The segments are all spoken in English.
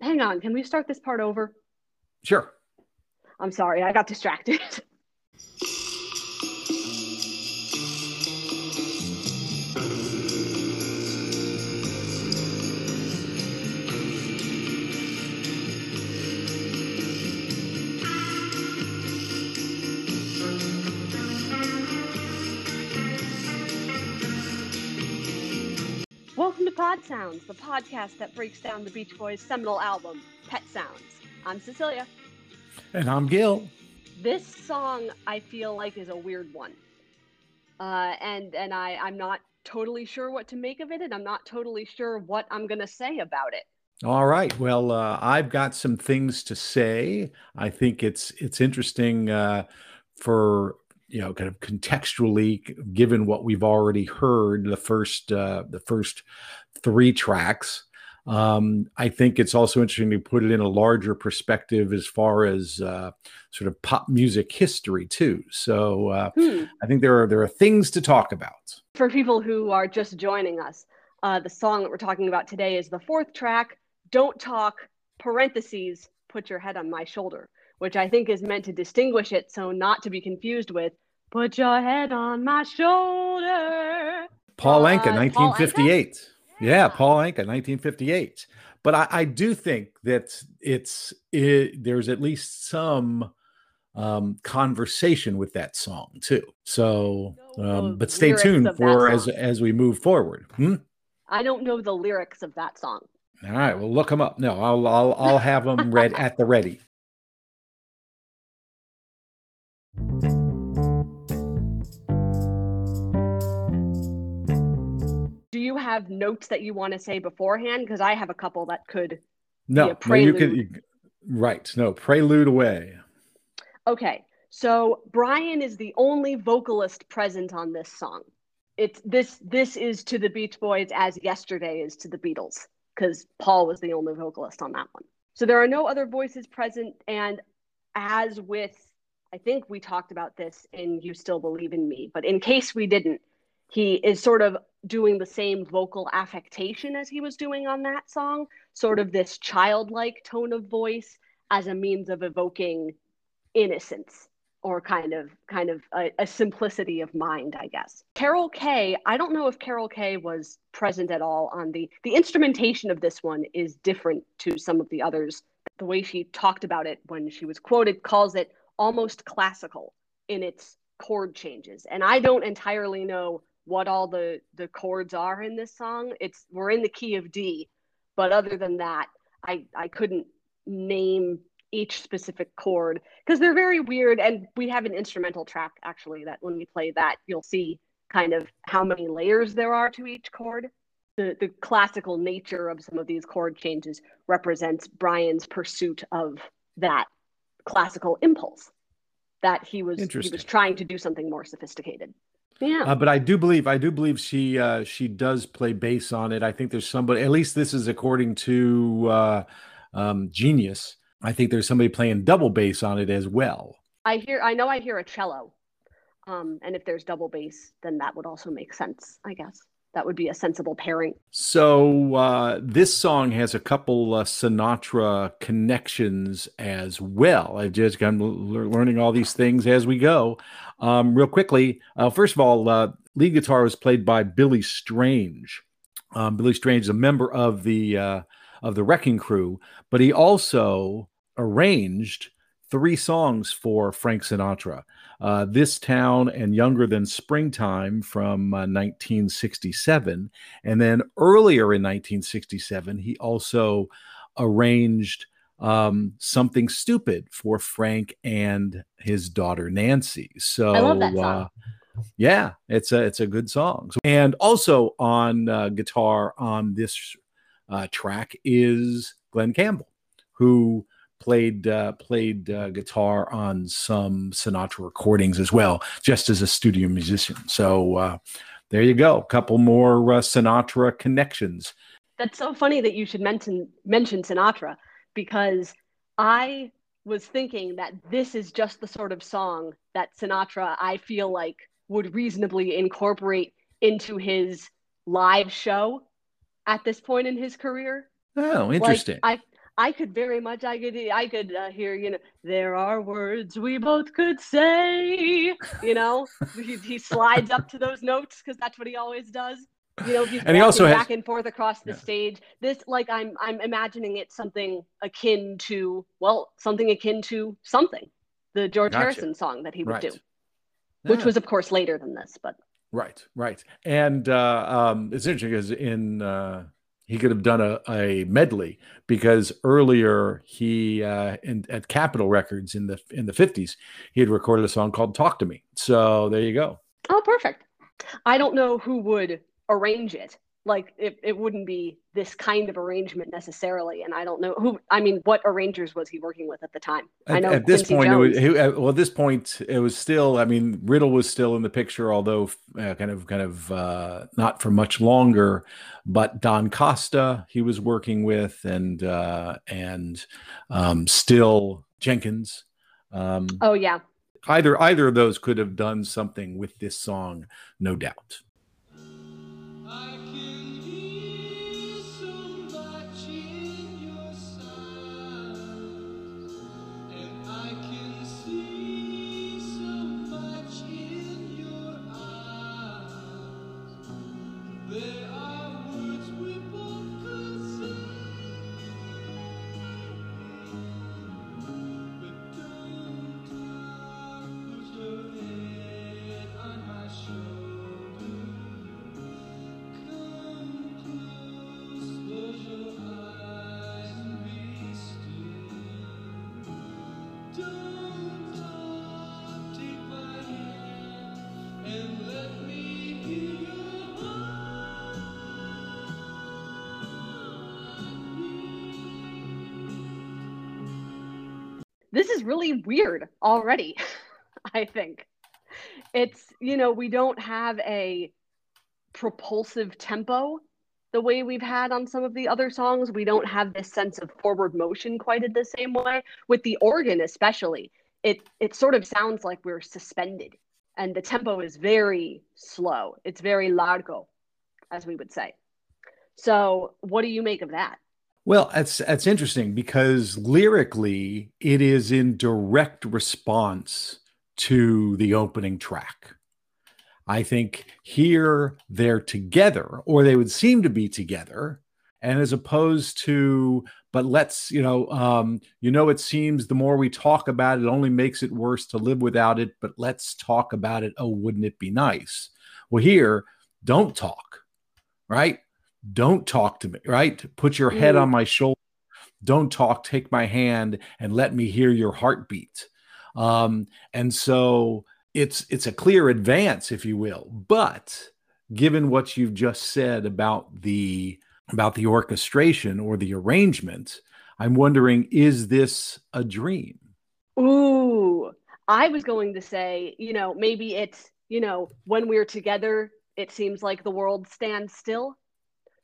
hang on. Can we start this part over? Sure. I'm sorry, I got distracted. Welcome to Pod Sounds, the podcast that breaks down the Beach Boys' seminal album, Pet Sounds. I'm Cecilia. And I'm Gil. This song I feel like is a weird one. Uh, and and I, I'm not totally sure what to make of it, and I'm not totally sure what I'm gonna say about it. All right. Well, uh, I've got some things to say. I think it's it's interesting uh, for you know, kind of contextually, given what we've already heard, the first uh, the first three tracks. Um, I think it's also interesting to put it in a larger perspective as far as uh, sort of pop music history too. So uh, hmm. I think there are there are things to talk about for people who are just joining us. Uh, the song that we're talking about today is the fourth track. Don't talk. Parentheses. Put your head on my shoulder which I think is meant to distinguish it so not to be confused with Put Your Head on My Shoulder. Paul Anka, uh, 1958. Paul Anka? Yeah. yeah. Paul Anka, 1958. But I, I do think that it's it, there's at least some um, conversation with that song too. So, um, but stay tuned for as as we move forward. Hmm? I don't know the lyrics of that song. All right, well, look them up. No, I'll I'll I'll have them read at the ready. You have notes that you want to say beforehand? Because I have a couple that could. No, no, you could. You, right. No, prelude away. Okay. So Brian is the only vocalist present on this song. It's this this is to the Beach Boys as yesterday is to the Beatles because Paul was the only vocalist on that one. So there are no other voices present and as with I think we talked about this in You Still Believe in Me, but in case we didn't, he is sort of doing the same vocal affectation as he was doing on that song, sort of this childlike tone of voice as a means of evoking innocence or kind of kind of a, a, simplicity of mind i guess. Carol Kaye i don't know if Carol Kaye was present at all on the the instrumentation of this one is different to some of the others. The way she talked about it when she was quoted calls it almost classical in its chord changes and i don't entirely know what all the the chords are in this song. It's we're in the key of D, but other than that, I I couldn't name each specific chord because they're very weird and we have an instrumental track actually that when we play that you'll see kind of how many layers there are to each chord. The, the classical nature of some of these chord changes represents Brian's pursuit of that classical impulse that he was he was trying to do something more sophisticated. Yeah. Uh, but I do believe I do believe she uh, she does play bass on it. I think there's somebody. At least this is according to uh, um, Genius. I think there's somebody playing double bass on it as well. I hear. I know. I hear a cello. Um, and if there's double bass, then that would also make sense. I guess that would be a sensible pairing. So uh, this song has a couple uh, Sinatra connections as well. I just I'm learning all these things as we go. Um, real quickly, uh, first of all, uh, lead guitar was played by Billy Strange. Um, Billy Strange is a member of the uh, of the Wrecking Crew, but he also arranged three songs for Frank Sinatra uh, This Town and Younger Than Springtime from uh, 1967. And then earlier in 1967, he also arranged um, Something Stupid for Frank and his daughter Nancy. So, uh, yeah, it's a it's a good song. So, and also on uh, guitar on this uh, track is Glen Campbell, who played uh, played uh, guitar on some Sinatra recordings as well, just as a studio musician. So uh, there you go, a couple more uh, Sinatra connections. That's so funny that you should mention mention Sinatra because I was thinking that this is just the sort of song that Sinatra I feel like would reasonably incorporate into his live show at this point in his career. Oh, interesting. Like, I I could very much, I could, I could uh, hear, you know, there are words we both could say. You know, he, he slides up to those notes because that's what he always does. You know, he's and he also back has, and forth across the yeah. stage. This, like, I'm, I'm imagining it something akin to, well, something akin to something, the George gotcha. Harrison song that he would right. do, which was, of course, later than this, but. Right, right, and uh, um, it's interesting because in uh, he could have done a, a medley because earlier he uh, in, at Capitol Records in the in the fifties he had recorded a song called "Talk to Me." So there you go. Oh, perfect. I don't know who would arrange it, like it, it wouldn't be this kind of arrangement necessarily. And i don't know who i mean what arrangers was he working with at the time? At, i know at this point was, he, well at this point it was still i mean riddle was still in the picture although uh, kind of kind of uh, not for much longer. But don costa he was working with and uh, and um, still jenkins um, oh yeah. Either either of those could have done something with this song no doubt is really weird already, I think. It's, you know, we don't have a propulsive tempo the way we've had on some of the other songs. We don't have this sense of forward motion quite in the same way. With the organ, especially, it it sort of sounds like we're suspended, and the tempo is very slow. It's very largo, as we would say. So, what do you make of that? Well, that's that's interesting because lyrically it is in direct response to the opening track. I think here they're together, or they would seem to be together, and as opposed to, but let's, you know, um, you know, it seems the more we talk about it, it only makes it worse to live without it. But let's talk about it. Oh, wouldn't it be nice? Well, here, don't talk, right? Don't talk to me, right? Put your head on my shoulder. Don't talk. Take my hand and let me hear your heartbeat. Um, and so it's it's a clear advance, if you will. But given what you've just said about the about the orchestration or the arrangement, I'm wondering, is this a dream? Ooh, I was going to say, you know, maybe it's, you know, when we're together, it seems like the world stands still.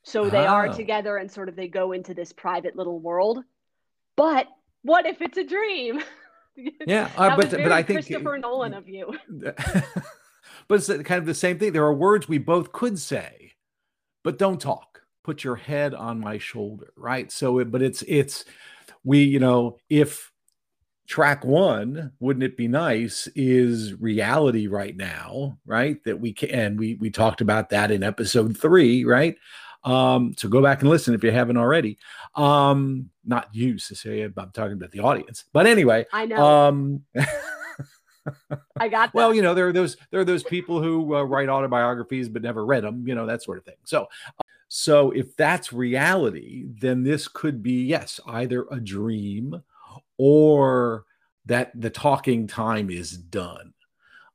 So they oh. are together and sort of they go into this private little world. But what if it's a dream? Yeah, uh, but but I think Christopher Nolan of you. but it's kind of the same thing. There are words we both could say, but don't talk. Put your head on my shoulder, right? So, it, but it's it's we, you know, if track one wouldn't it be nice is reality right now right that we can and we we talked about that in episode three right um, so go back and listen if you haven't already. Um, not you, Cecilia. I'm talking about the audience. But anyway, I know. Um, I got. That. Well, you know, there are those there are those people who uh, write autobiographies but never read them. You know that sort of thing. So, so if that's reality, then this could be yes, either a dream or that the talking time is done.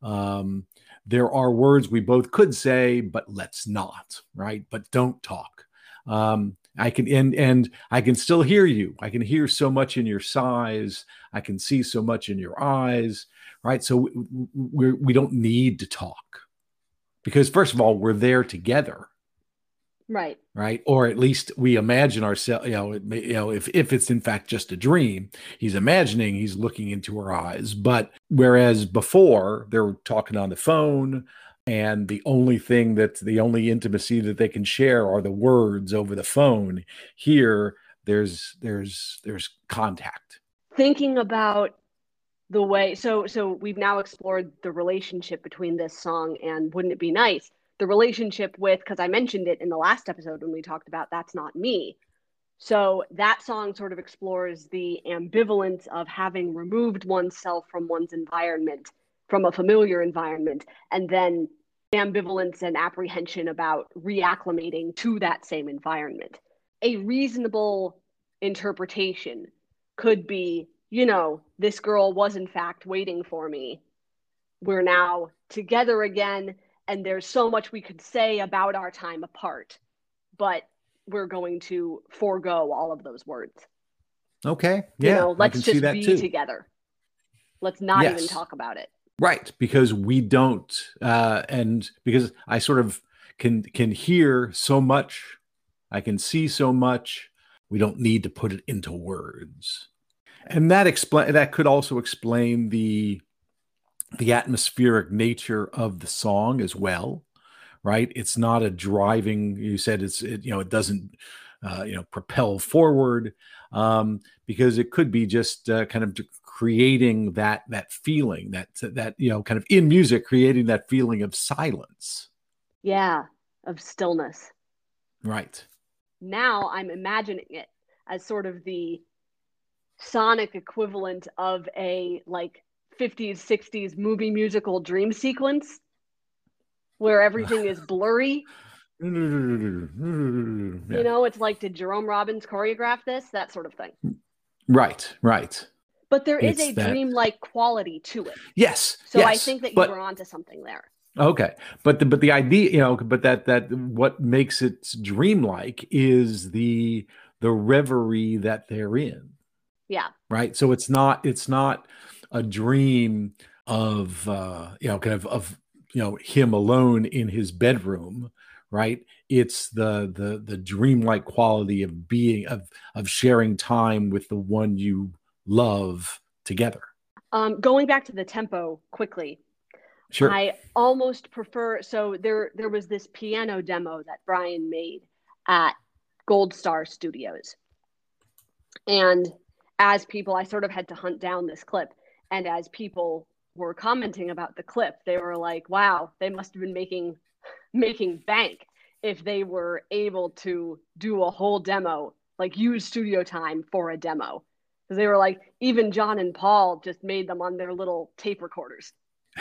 Um, there are words we both could say, but let's not, right? But don't talk. Um, I can and and I can still hear you. I can hear so much in your sighs. I can see so much in your eyes, right? So we, we, we don't need to talk because first of all, we're there together right. Right? Or at least we imagine ourselves you know may, you know if if it's in fact just a dream he's imagining he's looking into her eyes. But whereas before they're talking on the phone and the only thing that the only intimacy that they can share are the words over the phone here there's there's there's contact. Thinking about the way so so we've now explored the relationship between this song and wouldn't it be nice the relationship with because i mentioned it in the last episode when we talked about that's not me. So that song sort of explores the ambivalence of having removed oneself from one's environment from a familiar environment and then ambivalence and apprehension about reacclimating to that same environment. A reasonable interpretation could be you know, this girl was in fact waiting for me. We're now together again, and there's so much we could say about our time apart, but we're going to forego all of those words. Okay. Yeah. You know, let's just be too. together. Let's not yes. even talk about it. Right. Because we don't, uh, and because I sort of can can hear so much, I can see so much. We don't need to put it into words and that explain that could also explain the the atmospheric nature of the song as well right? It's not a driving you said it's it, you know it doesn't uh, you know propel forward um, because it could be just uh, kind of creating that that feeling that that you know kind of in music creating that feeling of silence. Yeah of stillness. Right. Now i'm imagining it as sort of the sonic equivalent of a like 50s 60s movie musical dream sequence where everything is blurry yeah. you know it's like did jerome robbins choreograph this that sort of thing right right but there is it's a that... dreamlike quality to it yes so yes, i think that but... you were onto something there okay but the, but the idea you know but that that what makes it dreamlike is the the reverie that they're in yeah. Right. So it's not it's not a dream of uh, you know kind of of you know him alone in his bedroom right? It's the the the dreamlike quality of being of of sharing time with the one you love together. Um, going back to the tempo quickly sure. I almost prefer so there there was this piano demo that brian made at gold star studios. And as people, I sort of had to hunt down this clip. And as people were commenting about the clip, they were like, wow, they must have been making making bank if they were able to do a whole demo, like use studio time for a demo. Because they were like, even John and Paul just made them on their little tape recorders.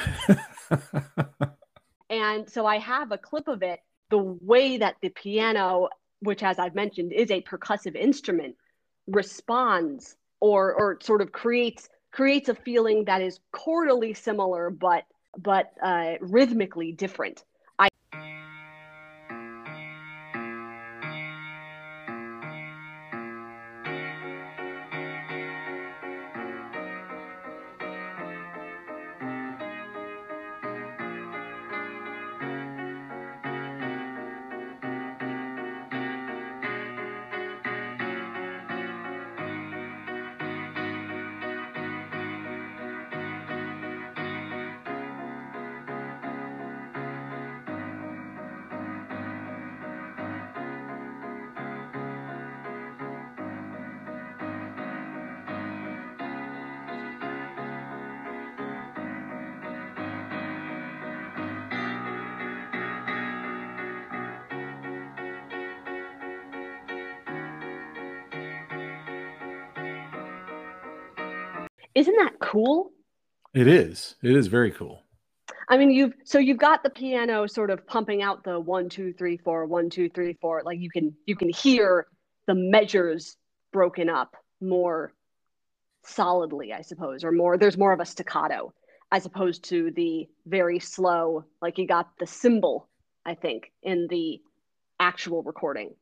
and so I have a clip of it. The way that the piano, which as I've mentioned is a percussive instrument, responds or or sort of creates creates a feeling that is chordally similar but but uh, rhythmically different Isn't that cool? It is. It is very cool. I mean, you've so you've got the piano sort of pumping out the one, two, three, four, one, two, three, four. Like you can you can hear the measures broken up more solidly, I suppose, or more. There's more of a staccato as opposed to the very slow. Like you got the cymbal, I think, in the actual recording.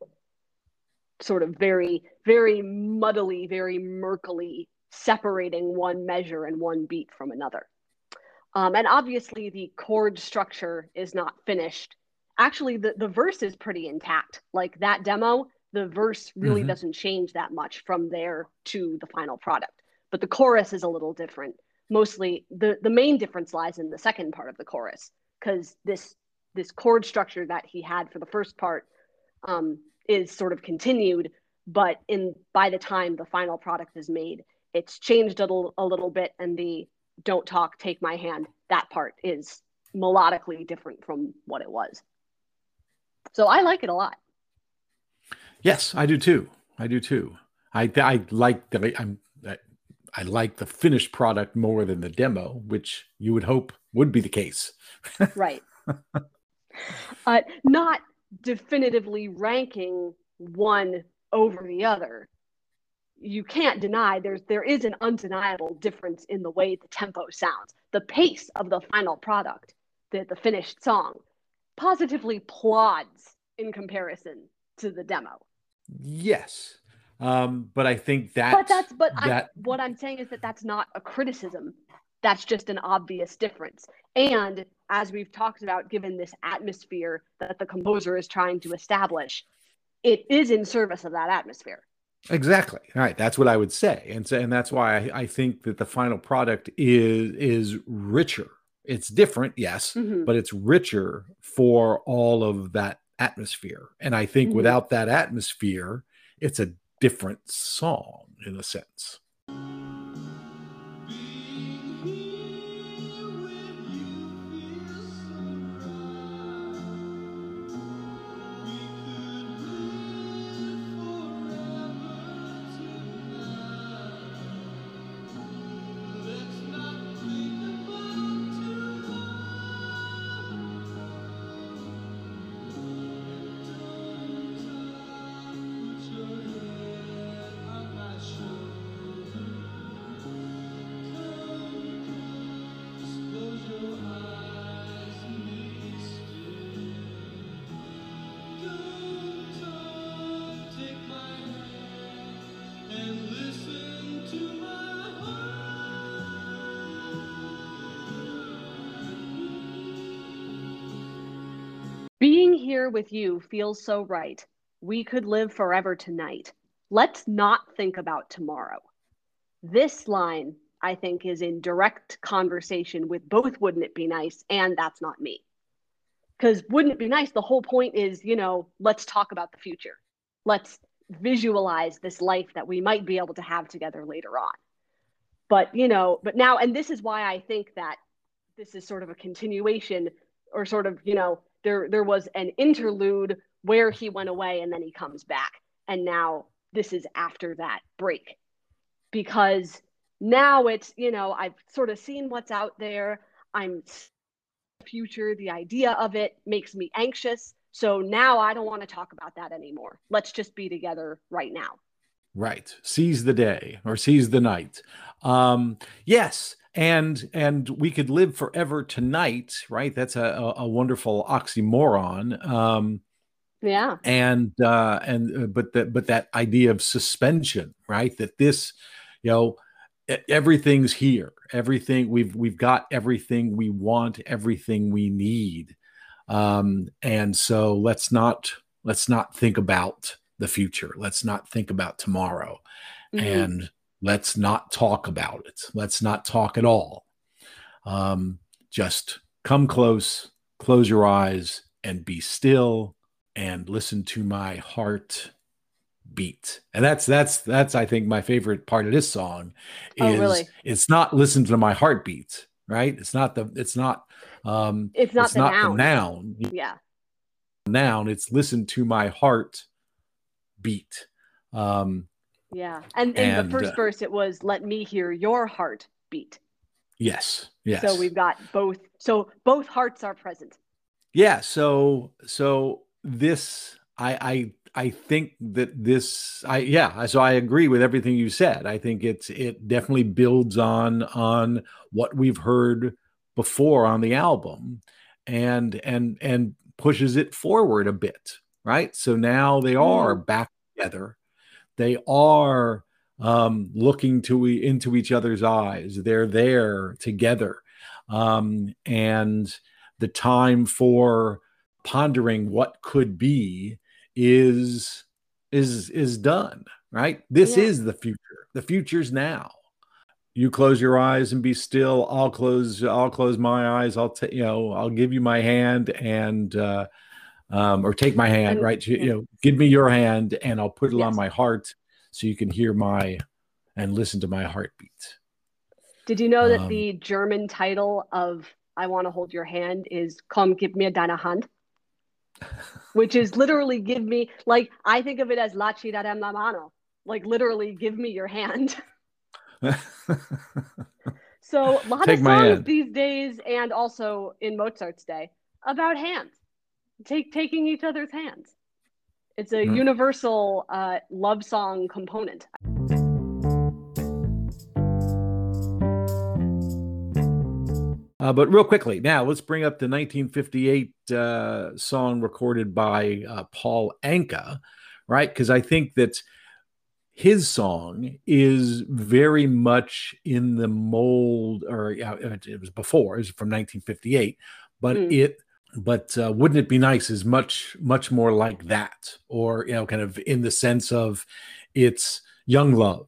Sort of very, very muddily, very murkily separating one measure and one beat from another. Um, and obviously, the chord structure is not finished. Actually, the, the verse is pretty intact. Like that demo, the verse really mm-hmm. doesn't change that much from there to the final product. But the chorus is a little different. Mostly, the, the main difference lies in the second part of the chorus, because this this chord structure that he had for the first part um, is sort of continued, but in by the time the final product is made, it's changed a little, a little bit, and the "Don't talk, take my hand" that part is melodically different from what it was. So I like it a lot. Yes, I do too. I do too. I I like the I'm I like the finished product more than the demo, which you would hope would be the case. right. Uh, not definitively ranking one over the other. You can't deny there's there is an undeniable difference in the way the tempo sounds. The pace of the final product, the, the finished song, positively plods in comparison to the demo. Yes. Um, but I think that. But that's but that, I, what I'm saying is that that's not a criticism. That's just an obvious difference. And as we've talked about, given this atmosphere that the composer is trying to establish, it is in service of that atmosphere. Exactly. All right. That's what I would say, and so, and that's why I, I think that the final product is is richer. It's different, yes, mm-hmm. but it's richer for all of that atmosphere. And I think mm-hmm. without that atmosphere, it's a different song in a sense. Here with you feels so right. We could live forever tonight. Let's not think about tomorrow. This line, I think, is in direct conversation with both Wouldn't It Be Nice and That's Not Me. Because Wouldn't It Be Nice, the whole point is, you know, let's talk about the future. Let's visualize this life that we might be able to have together later on. But, you know, but now, and this is why I think that this is sort of a continuation or sort of, you know, there there was an interlude where he went away and then he comes back. And now this is after that break. Because now it's you know i've sort of seen what's out there. I'm future the idea of it makes me anxious. So now i don't want to talk about that anymore. Let's just be together right now. Right. Seize the day or seize the night. Um yes and and we could live forever tonight right? That's a, a, wonderful oxymoron um yeah. and uh and uh, but that but that idea of suspension right? That this you know everything's here. Everything we've we've got everything we want everything we need. Um and so let's not let's not think about the future. Let's not think about tomorrow. Mm-hmm. and let's not talk about it. Let's not talk at all. Um, just come close, close your eyes, and be still and listen to my heart beat. And that's that's that's I think my favorite part of this song is oh, really? it's not listen to my heartbeat, right? It's not the it's not um it's not, it's the, not noun. the noun. Yeah. Noun, it's listen to my heart beat. Um yeah. And in and, the first uh, verse, it was, let me hear your heart beat. Yes. Yes. So we've got both. So both hearts are present. Yeah. So, so this, I, I, I think that this, I, yeah. So I agree with everything you said. I think it's, it definitely builds on, on what we've heard before on the album and, and, and pushes it forward a bit. Right. So now they are mm. back together they are um, looking to into each other's eyes. They're there together, um, and the time for pondering what could be is is is done. Right. This yeah. is the future. The future's now. You close your eyes and be still. I'll close. I'll close my eyes. I'll take. You know. I'll give you my hand and. Uh, um, or take my hand, And- right? You, you know, give me your hand, and I'll put it on my heart, so you can hear my and listen to my heartbeat. Did you know that Um, the German title of I Want to Hold Your Hand is Komm, gib mir deine Hand? Which is literally give me, like, I think of it as La Ci darem la mano, like, literally give me your hand. So, a lot Take of songs these days, and also in Mozart's day, about hands, take, taking each other's hands. It's a Hmm. universal uh, love song component. Uh, but real quickly, now let's bring up the 1958 uh, song recorded by uh, Paul Anka, right? Because I think that his song is very much in the mold, or it was before, it was from 1958, but Mm. it. But uh, wouldn't it be nice? Is much much more like that, or you know, kind of in the sense of it's young love.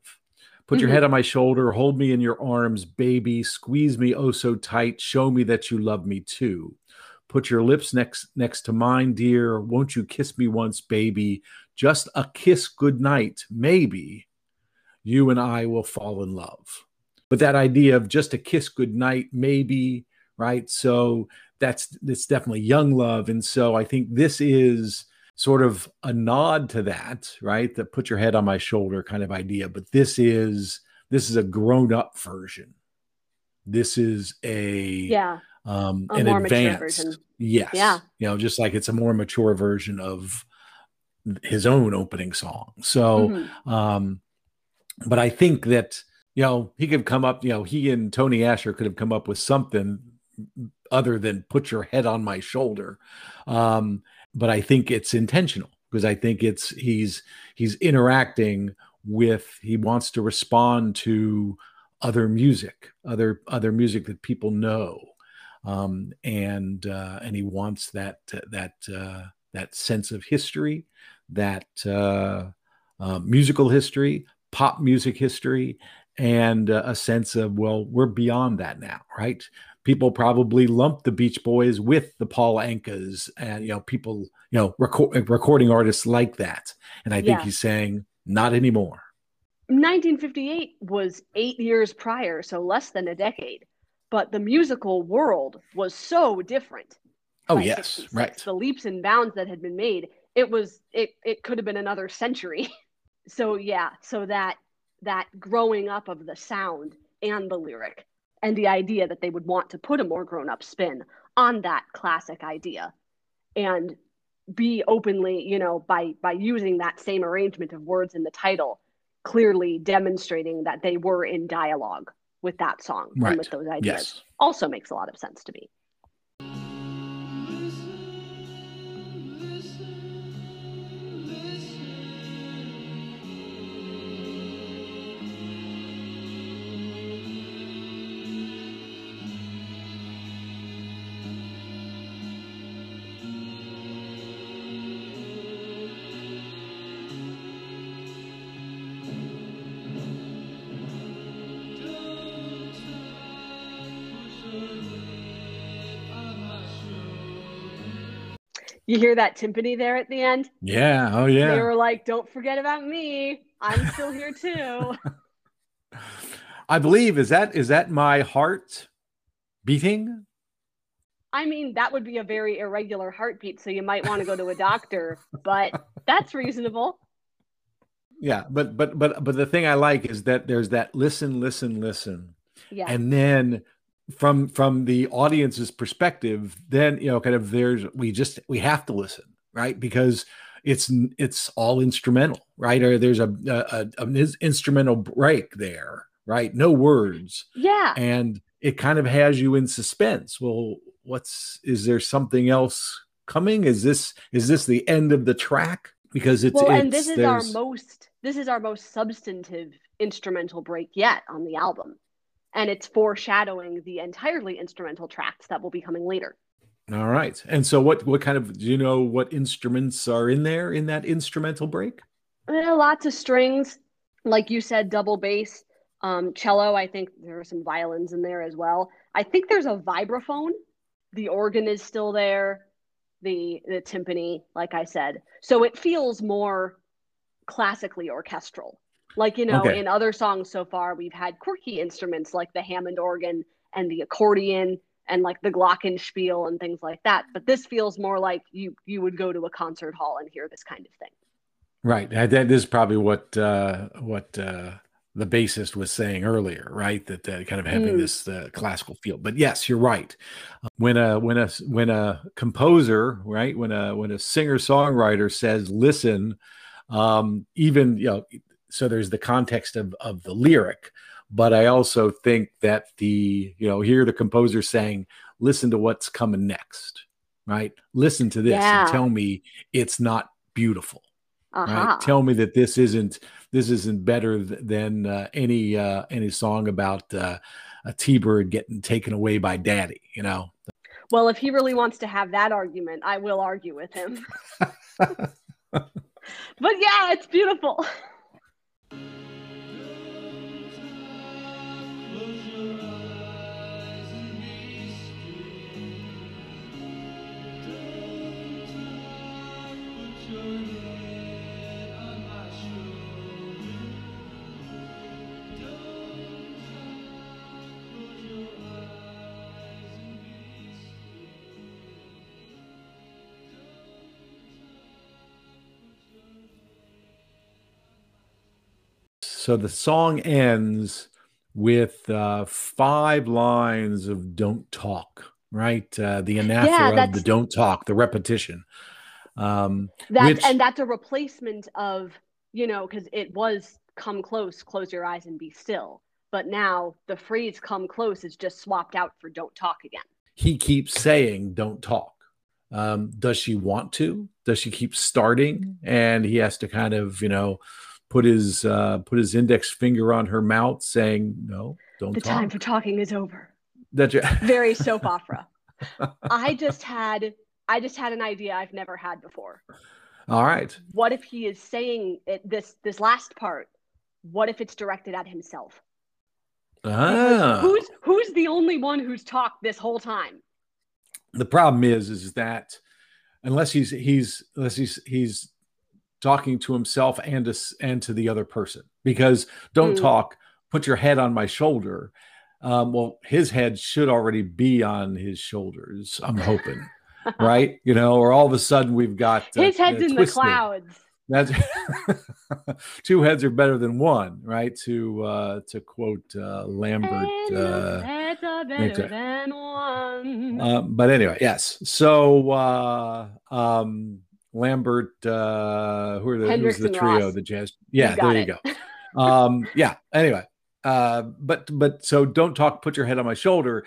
Put your Mhm. head on my shoulder, hold me in your arms, baby, squeeze me oh so tight, show me that you love me too. Put your lips next next to mine, dear. Won't you kiss me once, baby? Just a kiss good night maybe. You and I will fall in love. But that idea of just a kiss good night maybe, right? So that's that's definitely young love. And so I think this is sort of a nod to that, right? That put your head on my shoulder kind of idea. But this is this is a grown up version. This is a Yeah. um A an advanced version. yes Yeah. you know just like it's a more mature version of his own opening song so Mhm. um but i think that you know he could come up you know he and tony asher could have come up with something other than put your head on my shoulder. Um but i think it's intentional because i think it's he's he's interacting with he wants to respond to other music other other music that people know. Um and uh and he wants that that uh that sense of history that uh, uh musical history pop music history and uh, a sense of well we're beyond that now right people probably lump the beach boys with the paul ankas and you know people you know record, recording artists like that and i think Yeah. he's saying not anymore 1958 was eight years prior, so less than a decade. But the musical world was so different. oh yes 66. right The leaps and bounds that had been made, it was it it could have been another century. so yeah, so that that growing up of the sound and the lyric and the idea that they would want to put a more grown up spin on that classic idea and be openly, you know, by by using that same arrangement of words in the title, clearly demonstrating that they were in dialogue with that song Right. and with those ideas. yes Also makes a lot of sense to me. You hear that timpani there at the end? yeah oh yeah They were like, "Don't forget about me. I'm still here too." I believe is that is that my heart beating? I mean, that would be a very irregular heartbeat, so you might want to go to a doctor, but that's reasonable. Yeah, but but but but the thing I like is that there's that listen, listen, listen, Yeah. and then from from the audience's perspective, then you know, kind of there's we just we have to listen, right? Because it's it's all instrumental, right? Or there's a, a, a an instrumental break there, right? No words, yeah. and it kind of has you in suspense. Well, what's is there something else coming? Is this is this the end of the track? Because it's well, it's, and this is our most this is our most substantive instrumental break yet on the album. And it's foreshadowing the entirely instrumental tracks that will be coming later. All right. And so what what kind of do you know what instruments are in there in that instrumental break? Are lots of strings, like you said, double bass, um, cello. I think there are some violins in there as well. I think there's a vibraphone. The organ is still there. the the timpani, like I said. So it feels more classically orchestral. Like, you know, Okay. in other songs so far, we've had quirky instruments like the Hammond organ and the accordion and like the glockenspiel and things like that. But this feels more like you you would go to a concert hall and hear this kind of thing. Right. That is probably what uh, what uh, the bassist was saying earlier, right? That uh, kind of having Mm. this uh, classical feel. But yes, you're right. When a when a when a composer, right? When a when a singer songwriter says, "Listen," um, even you know, so there's the context of of the lyric, but I also think that the you know here the composer saying, "Listen to what's coming next," right? Listen to this Yeah. and tell me it's not beautiful Uh-huh. right tell me that this isn't this isn't better th- than uh, any uh, any song about uh, a t-bird getting taken away by daddy you know Well, if he really wants to have that argument, I will argue with him. but yeah, it's beautiful. So the song ends with uh, five lines of don't talk right? Uh, the anaphora of the don't talk the repetition um, That's Which- and that's a replacement of, you know, because it was come close, close your eyes and be still. But now the phrase come close is just swapped out for don't talk again. he keeps saying don't talk. Um, does she want to? Does she keep starting? And he has to kind of you know put his uh, put his index finger on her mouth saying no don't The talk time for talking is over. That's you- Very soap opera. I just had I just had an idea I've never had before. all right What if he is saying it, this this last part? What if it's directed at himself? Because ah. Who's who's the only one who's talked this whole time? the problem is is that unless he's he's unless he's he's talking to himself and to, and to the other person because don't Mm. talk put your head on my shoulder um, well his head should already be on his shoulders i'm hoping right you know or all of a sudden we've got uh, His head's uh, in the clouds. that's two heads are better than one right to uh to quote uh lambert uh heads are better than one. um, but anyway, yes. So uh, um, Lambert, uh, who are the, who's the trio? Ross. The jazz. Yeah, got there you go. Um, yeah. Anyway, uh, but but so don't talk. Put your head on my shoulder.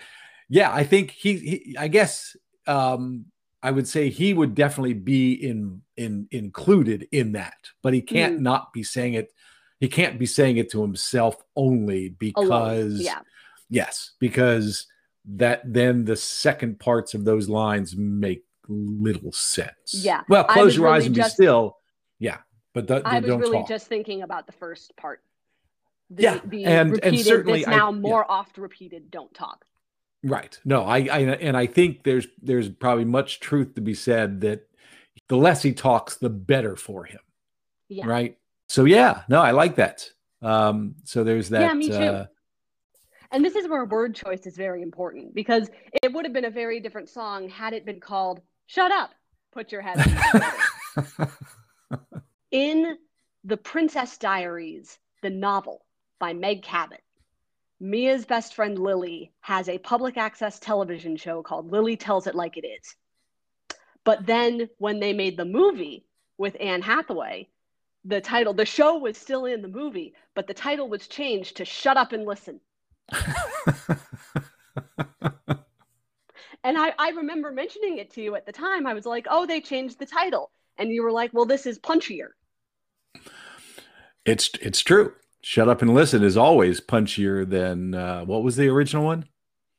Yeah, I think he. he I guess um, I would say he would definitely be in in included in that, but he can't Mm. not be saying it. He can't be saying it to himself only because Yeah. Yes, because that then the second parts of those lines make little sense. Yeah, Well, close your eyes really and be still. Yeah, but th- I was don't really talk. just thinking about the first part. The, Yeah, the and- and certainly this I- now yeah. more oft repeated don't talk. right. No, I, I and I think there's there's probably much truth to be said that the less he talks, the better for him. Yeah. Right. So yeah, no, I like that. Um, so there's that. Yeah, me too. Uh, And this is where word choice is very important because it would have been a very different song had it been called Shut Up, Put Your Head on My Shoulder." In The Princess Diaries, the novel by Meg Cabot, Mia's best friend Lily has a public access television show called Lily Tells It Like It Is. But then when they made the movie with Anne Hathaway, the title, the show was still in the movie, but the title was changed to Shut Up and Listen. And I, I remember mentioning it to you at the time. I was like, oh, they changed the title. And you were like, well, this is punchier. it's it's true. Shut up and listen is always punchier than uh, what was the original one?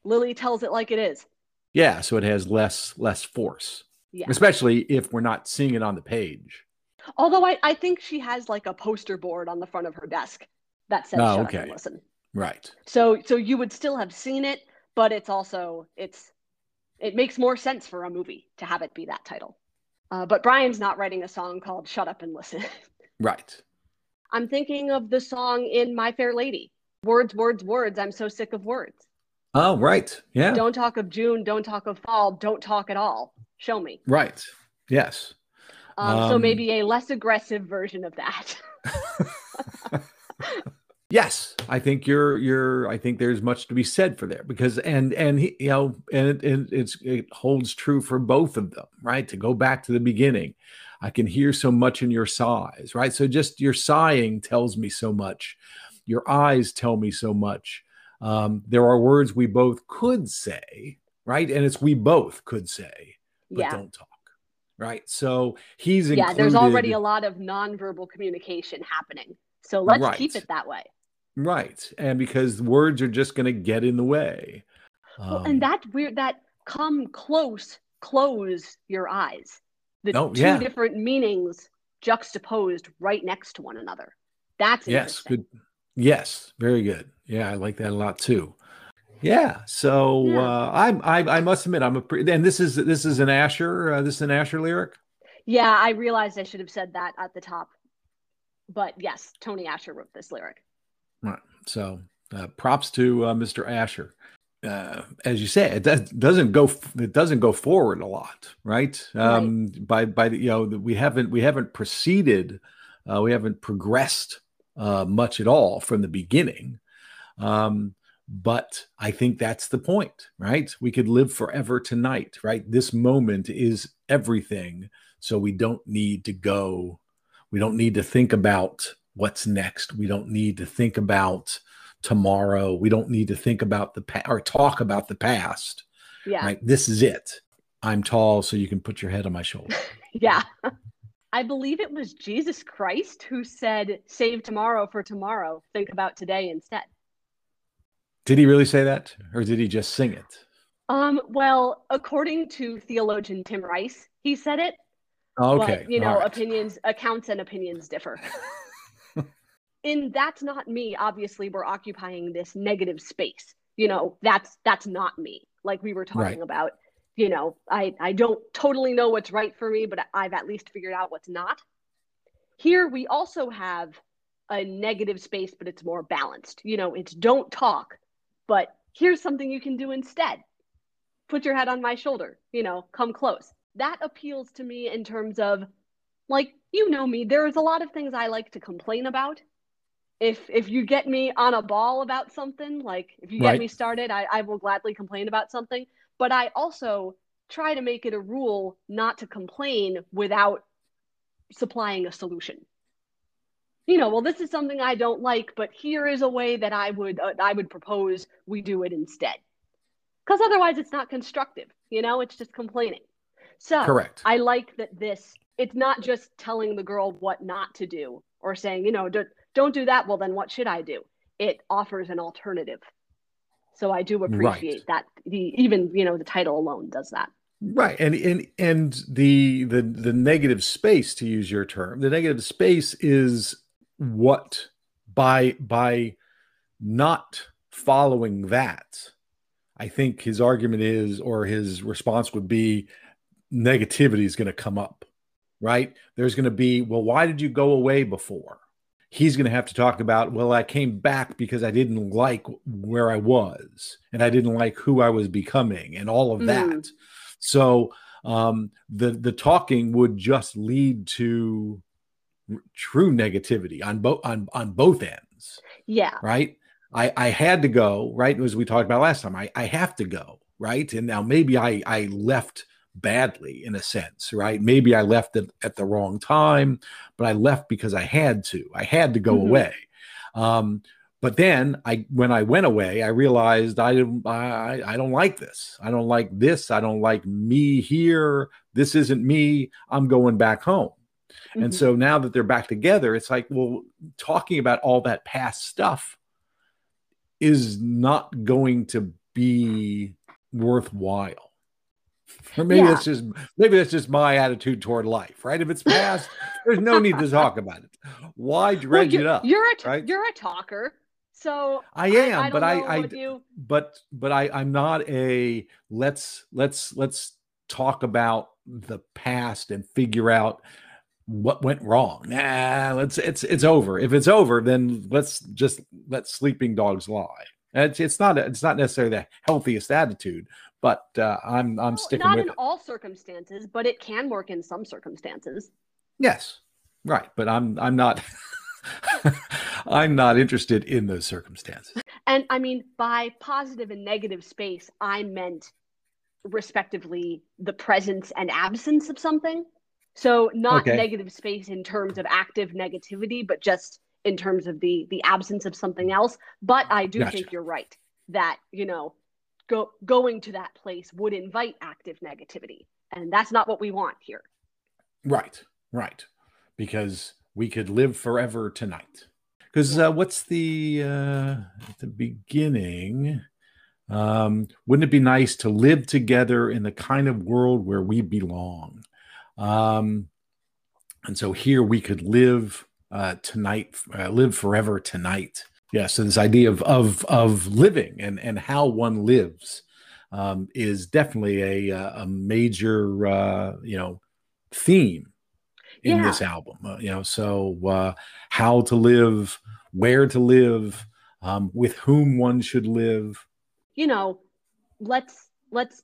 Lily tells it like it is. Yeah, so it has less less force, Yeah. especially if we're not seeing it on the page. Although I, I think she has like a poster board on the front of her desk that says Oh, shut up okay. and listen. Right. So so you would still have seen it, but it's also it's it makes more sense for a movie to have it be that title. Uh, but Brian's not writing a song called "Shut Up and Listen." right. I'm thinking of the song in My Fair Lady. Words, words, words. I'm so sick of words. Oh, right. Yeah. Don't talk of June. Don't talk of fall. Don't talk at all. Show me. Right. Yes. Um, um, so maybe a less aggressive version of that. yes, I think you're you're. I think there's much to be said for there because and and he, you know and it, and it's it holds true for both of them, right? To go back to the beginning, I can hear so much in your sighs, right? So just your sighing tells me so much. Your eyes tell me so much. Um, there are words we both could say, right? And it's we both could say, but yeah. don't talk right? So he's yeah. There's already a lot of nonverbal communication happening, so let's right. keep it that way. Right, and because words are just going to get in the way. Well, um, and that weird that come close, close your eyes. The oh, two yeah. different meanings juxtaposed right next to one another. That's yes, good. Yes, very good. Yeah, I like that a lot too. Yeah. So yeah. Uh, I'm I, I must admit I'm a pre- and this is this is an Asher uh, this is an Asher lyric. Yeah, I realized I should have said that at the top, but yes, Tony Asher wrote this lyric. Right. So uh, props to uh, Mr. Asher. Uh, as you say, it does, doesn't go it doesn't go forward a lot, right? Um, right. By by the you know we haven't we haven't proceeded, uh, we haven't progressed uh, much at all from the beginning. Um, but I think that's the point, right? We could live forever tonight, right? This moment is everything. So we don't need to go, we don't need to think about what's next. We don't need to think about tomorrow. We don't need to think about the past or talk about the past. Yeah. Right. This is it. I'm tall, so you can put your head on my shoulder. yeah. I believe it was Jesus Christ who said, Save tomorrow for tomorrow. Think about today instead. Did he really say that, or did he just sing it? Um, well, according to theologian Tim Rice, he said it. Okay. But, you know, right. opinions, accounts, and opinions differ. In that's not me. Obviously, we're occupying this negative space. You know, that's that's not me. Like we were talking right. about. You know, I I don't totally know what's right for me, but I've at least figured out what's not. Here we also have a negative space, but it's more balanced. You know, it's don't talk, but here's something you can do instead put your head on my shoulder you know come close that appeals to me in terms of like you know me there's a lot of things i like to complain about if if you get me on a ball about something like if you get right. me started I, I will gladly complain about something but i also try to make it a rule not to complain without supplying a solution you know, well, this is something I don't like, but here is a way that I would uh, I would propose we do it instead. Because otherwise, it's not constructive. You know, it's just complaining. So correct. I like that this. It's not just telling the girl what not to do or saying, you know, don't, don't do that. Well, then what should I do? It offers an alternative. So I do appreciate right. that. The even you know the title alone does that. Right, and and and the the the negative space, to use your term, the negative space is what by by not following that i think his argument is or his response would be negativity is going to come up right there's going to be well why did you go away before he's going to have to talk about well i came back because i didn't like where i was and i didn't like who i was becoming and all of mm. that so um, the the talking would just lead to true negativity on both on on both ends. Yeah. Right. I I had to go right as we talked about last time. I I have to go right, and now maybe I I left badly in a sense, right? Maybe I left it at the wrong time, but I left because I had to. I had to go mm-hmm. away. Um, but then I when I went away, I realized I didn't I, I don't like this. I don't like this. I don't like me here. This isn't me. I'm going back home. Mm-hmm. And so now that they're back together, it's like, well, talking about all that past stuff is not going to be worthwhile. Or maybe yeah. that's just maybe that's just my attitude toward life, right? If it's past, there's no need to talk about it. Why dredge well, it up? You're a right? you're a talker, So I am, I, I but I, I you... but but I I'm not a let's let's let's talk about the past and figure out what went wrong. Nah, let's it's it's over. If it's over, then let's just let sleeping dogs lie. It's it's not it's not necessarily the healthiest attitude, but uh, I'm I'm well, sticking not with in it. all circumstances, but it can work in some circumstances. Yes, right. But I'm I'm not I'm not interested in those circumstances. And I mean, by positive and negative space, I meant respectively the presence and absence of something. So not okay. negative space in terms of active negativity, but just in terms of the the absence of something else. But I do gotcha. think you're right that you know go going to that place would invite active negativity, and that's not what we want here. Right, right, because we could live forever tonight. Because uh, what's the uh, the beginning? Um, wouldn't it be nice to live together in the kind of world where we belong? Um, and so here we could live uh, tonight, uh, live forever tonight. Yeah. So this idea of of of living and and how one lives um, is definitely a uh, a major uh, you know theme in yeah. this album. Uh, you know, so uh, how to live, where to live, um, with whom one should live. You know, let's let's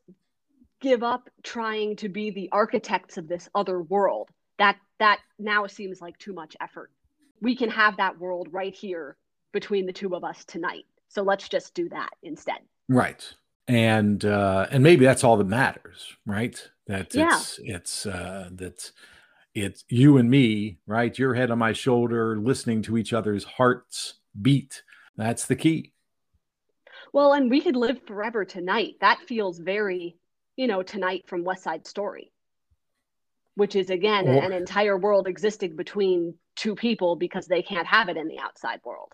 give up trying to be the architects of this other world. That that now seems like too much effort. We can have that world right here between the two of us tonight. So let's just do that instead. Right. And uh and maybe that's all that matters, right? That yeah. it's it's uh that it's you and me, right? Your head on my shoulder, listening to each other's hearts beat. That's the key. Well, and we could live forever tonight. That feels very you know, tonight from West Side Story, which is again or, an entire world existing between two people because they can't have it in the outside world.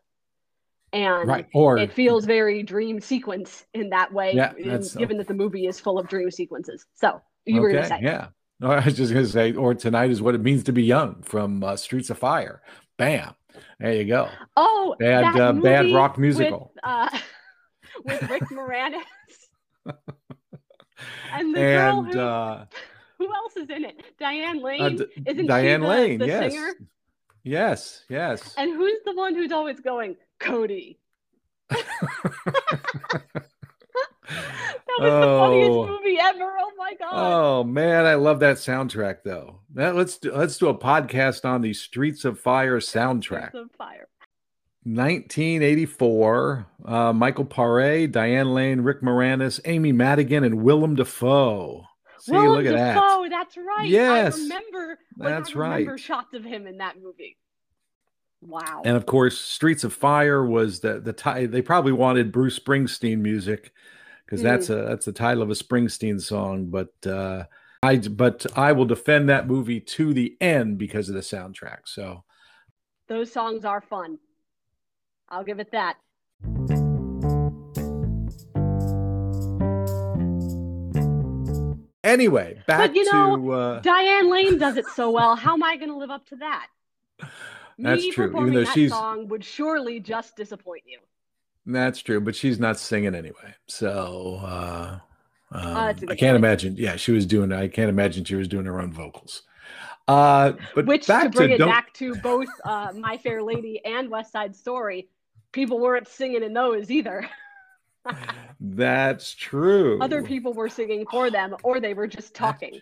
And right. or, it feels very dream sequence in that way, yeah, in, given that the movie is full of dream sequences. So you okay, were to say, yeah. No, I was just going to say, or tonight is what it means to be young from uh, Streets of Fire. Bam. There you go. Oh, bad, uh, bad rock musical. With, uh, with Rick Moranis. and the and, girl who, uh, who else is in it? Diane uh, Lane. Uh, D- Isn't Diane the, Lane? The yes. Singer? Yes. Yes. And who's the one who's always going, Cody? that was oh. the funniest oh. movie ever. Oh my god. Oh man, I love that soundtrack though. That, let's do let's do a podcast on the Streets of Fire soundtrack. Streets of Fire. 1984, uh, Michael Paré, Diane Lane, Rick Moranis, Amy Madigan, and Willem Dafoe. See, Willem look at Dafoe, that. that's right. Yes, I remember. That's I remember right. Shots of him in that movie. Wow. And of course, Streets of Fire was the the tie. They probably wanted Bruce Springsteen music because mm. that's a that's the title of a Springsteen song. But uh, I but I will defend that movie to the end because of the soundtrack. So those songs are fun. I'll give it that. Anyway, back but, you know, to uh... Diane Lane does it so well. How am I going to live up to that? That's Me true. Even though that she's song would surely just disappoint you. That's true, but she's not singing anyway. So uh, um, uh, I can't point. imagine. Yeah, she was doing. I can't imagine she was doing her own vocals. Uh, but which to bring to, it back to both uh, My Fair Lady and West Side Story, people weren't singing in those either. That's true. Other people were singing for them, or they were just talking.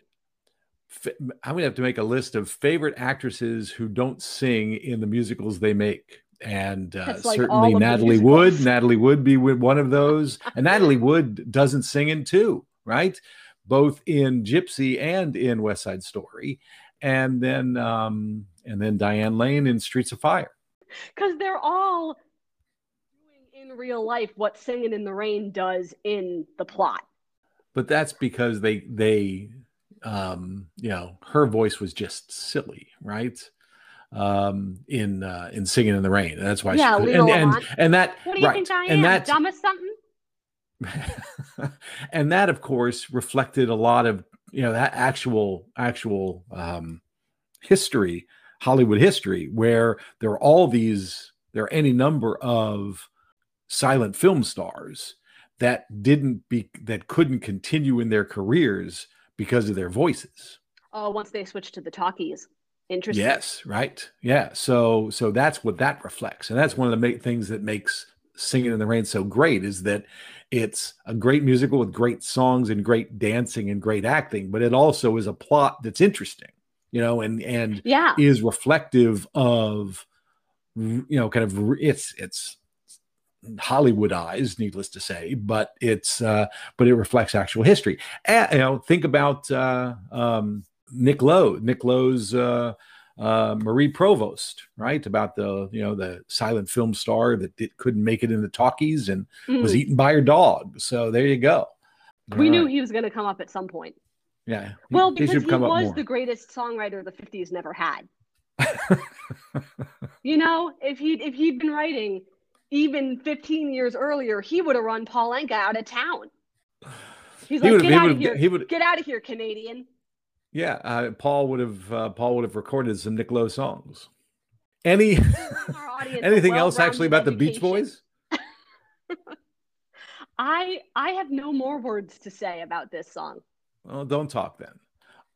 I'm gonna have to make a list of favorite actresses who don't sing in the musicals they make, and uh, like certainly Natalie Wood. Natalie Wood be one of those, and Natalie Wood doesn't sing in two, right? Both in Gypsy and in West Side Story, and then um, and then Diane Lane in Streets of Fire. Because they're all doing in real life what singing in the rain does in the plot but that's because they they um you know her voice was just silly right um in uh in singing in the rain that's why yeah, she and, and, and that what do you right, think I am? and that dumb as something and that of course reflected a lot of you know that actual actual um history hollywood history where there are all these there are any number of silent film stars that didn't be that couldn't continue in their careers because of their voices. Oh, once they switched to the talkies. Interesting. Yes, right. Yeah. So so that's what that reflects. And that's one of the main things that makes Singing in the Rain so great is that it's a great musical with great songs and great dancing and great acting, but it also is a plot that's interesting, you know, and and yeah. is reflective of you know kind of it's it's Hollywoodized, needless to say, but it's uh, but it reflects actual history. And, you know, think about uh, um, Nick Lowe, Nick Lowe's uh, uh, Marie Provost, right? About the you know the silent film star that did, couldn't make it in the talkies and mm. was eaten by her dog. So there you go. We All knew right. he was going to come up at some point. Yeah. Well, because he was the greatest songwriter the '50s never had. you know, if he if he'd been writing even 15 years earlier, he would have run Paul Anka out of town. He's like, he get out of here! He would get out of here, Canadian. Yeah, uh, Paul would have uh, Paul would have recorded some Nick Lowe songs. Any anything else actually about education. the Beach Boys? I I have no more words to say about this song. Well, don't talk then.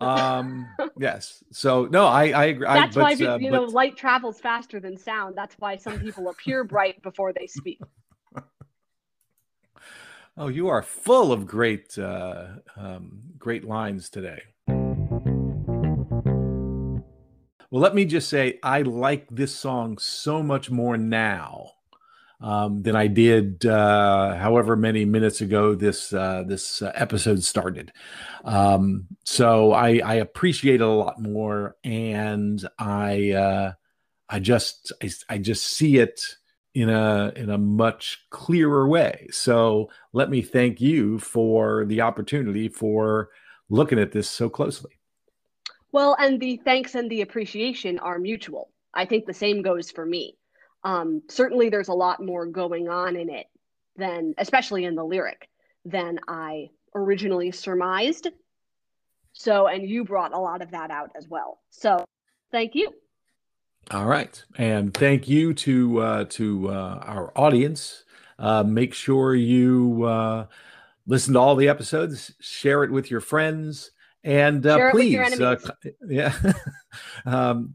Um, yes. So no, I I agree. That's I, why uh, you know light travels faster than sound. That's why some people appear bright before they speak. Oh, you are full of great uh, um, great lines today. Well, let me just say, I like this song so much more now um, than I did, uh, however many minutes ago this uh, this uh, episode started. Um, so I, I, appreciate it a lot more, and I uh, I just I, I just see it in a in a much clearer way. So let me thank you for the opportunity for looking at this so closely. Well, and the thanks and the appreciation are mutual. I think the same goes for me. Um, certainly, there's a lot more going on in it than, especially in the lyric, than I originally surmised. So, and you brought a lot of that out as well. So, thank you. All right, and thank you to uh, to uh, our audience. Uh, make sure you uh, listen to all the episodes, share it with your friends. And uh, please, uh, yeah, um,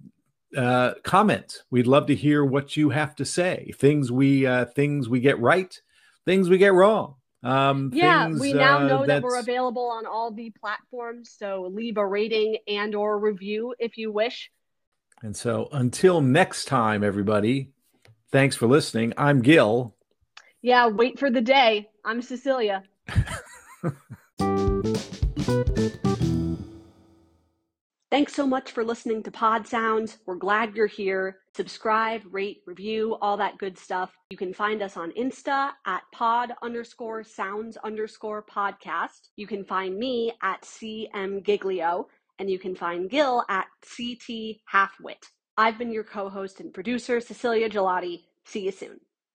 uh, comment. We'd love to hear what you have to say. Things we uh, things we get right, things we get wrong. Um, yeah, things, we now uh, know that we're available on all the platforms. So leave a rating and or review if you wish. And so until next time, everybody, thanks for listening. I'm Gil. Yeah, wait for the day. I'm Cecilia. Thanks so much for listening to Pod Sounds. We're glad you're here. Subscribe, rate, review, all that good stuff. You can find us on Insta at pod underscore sounds underscore podcast. You can find me at CM Giglio, and you can find Gil at CT Halfwit. I've been your co host and producer, Cecilia Gelati. See you soon.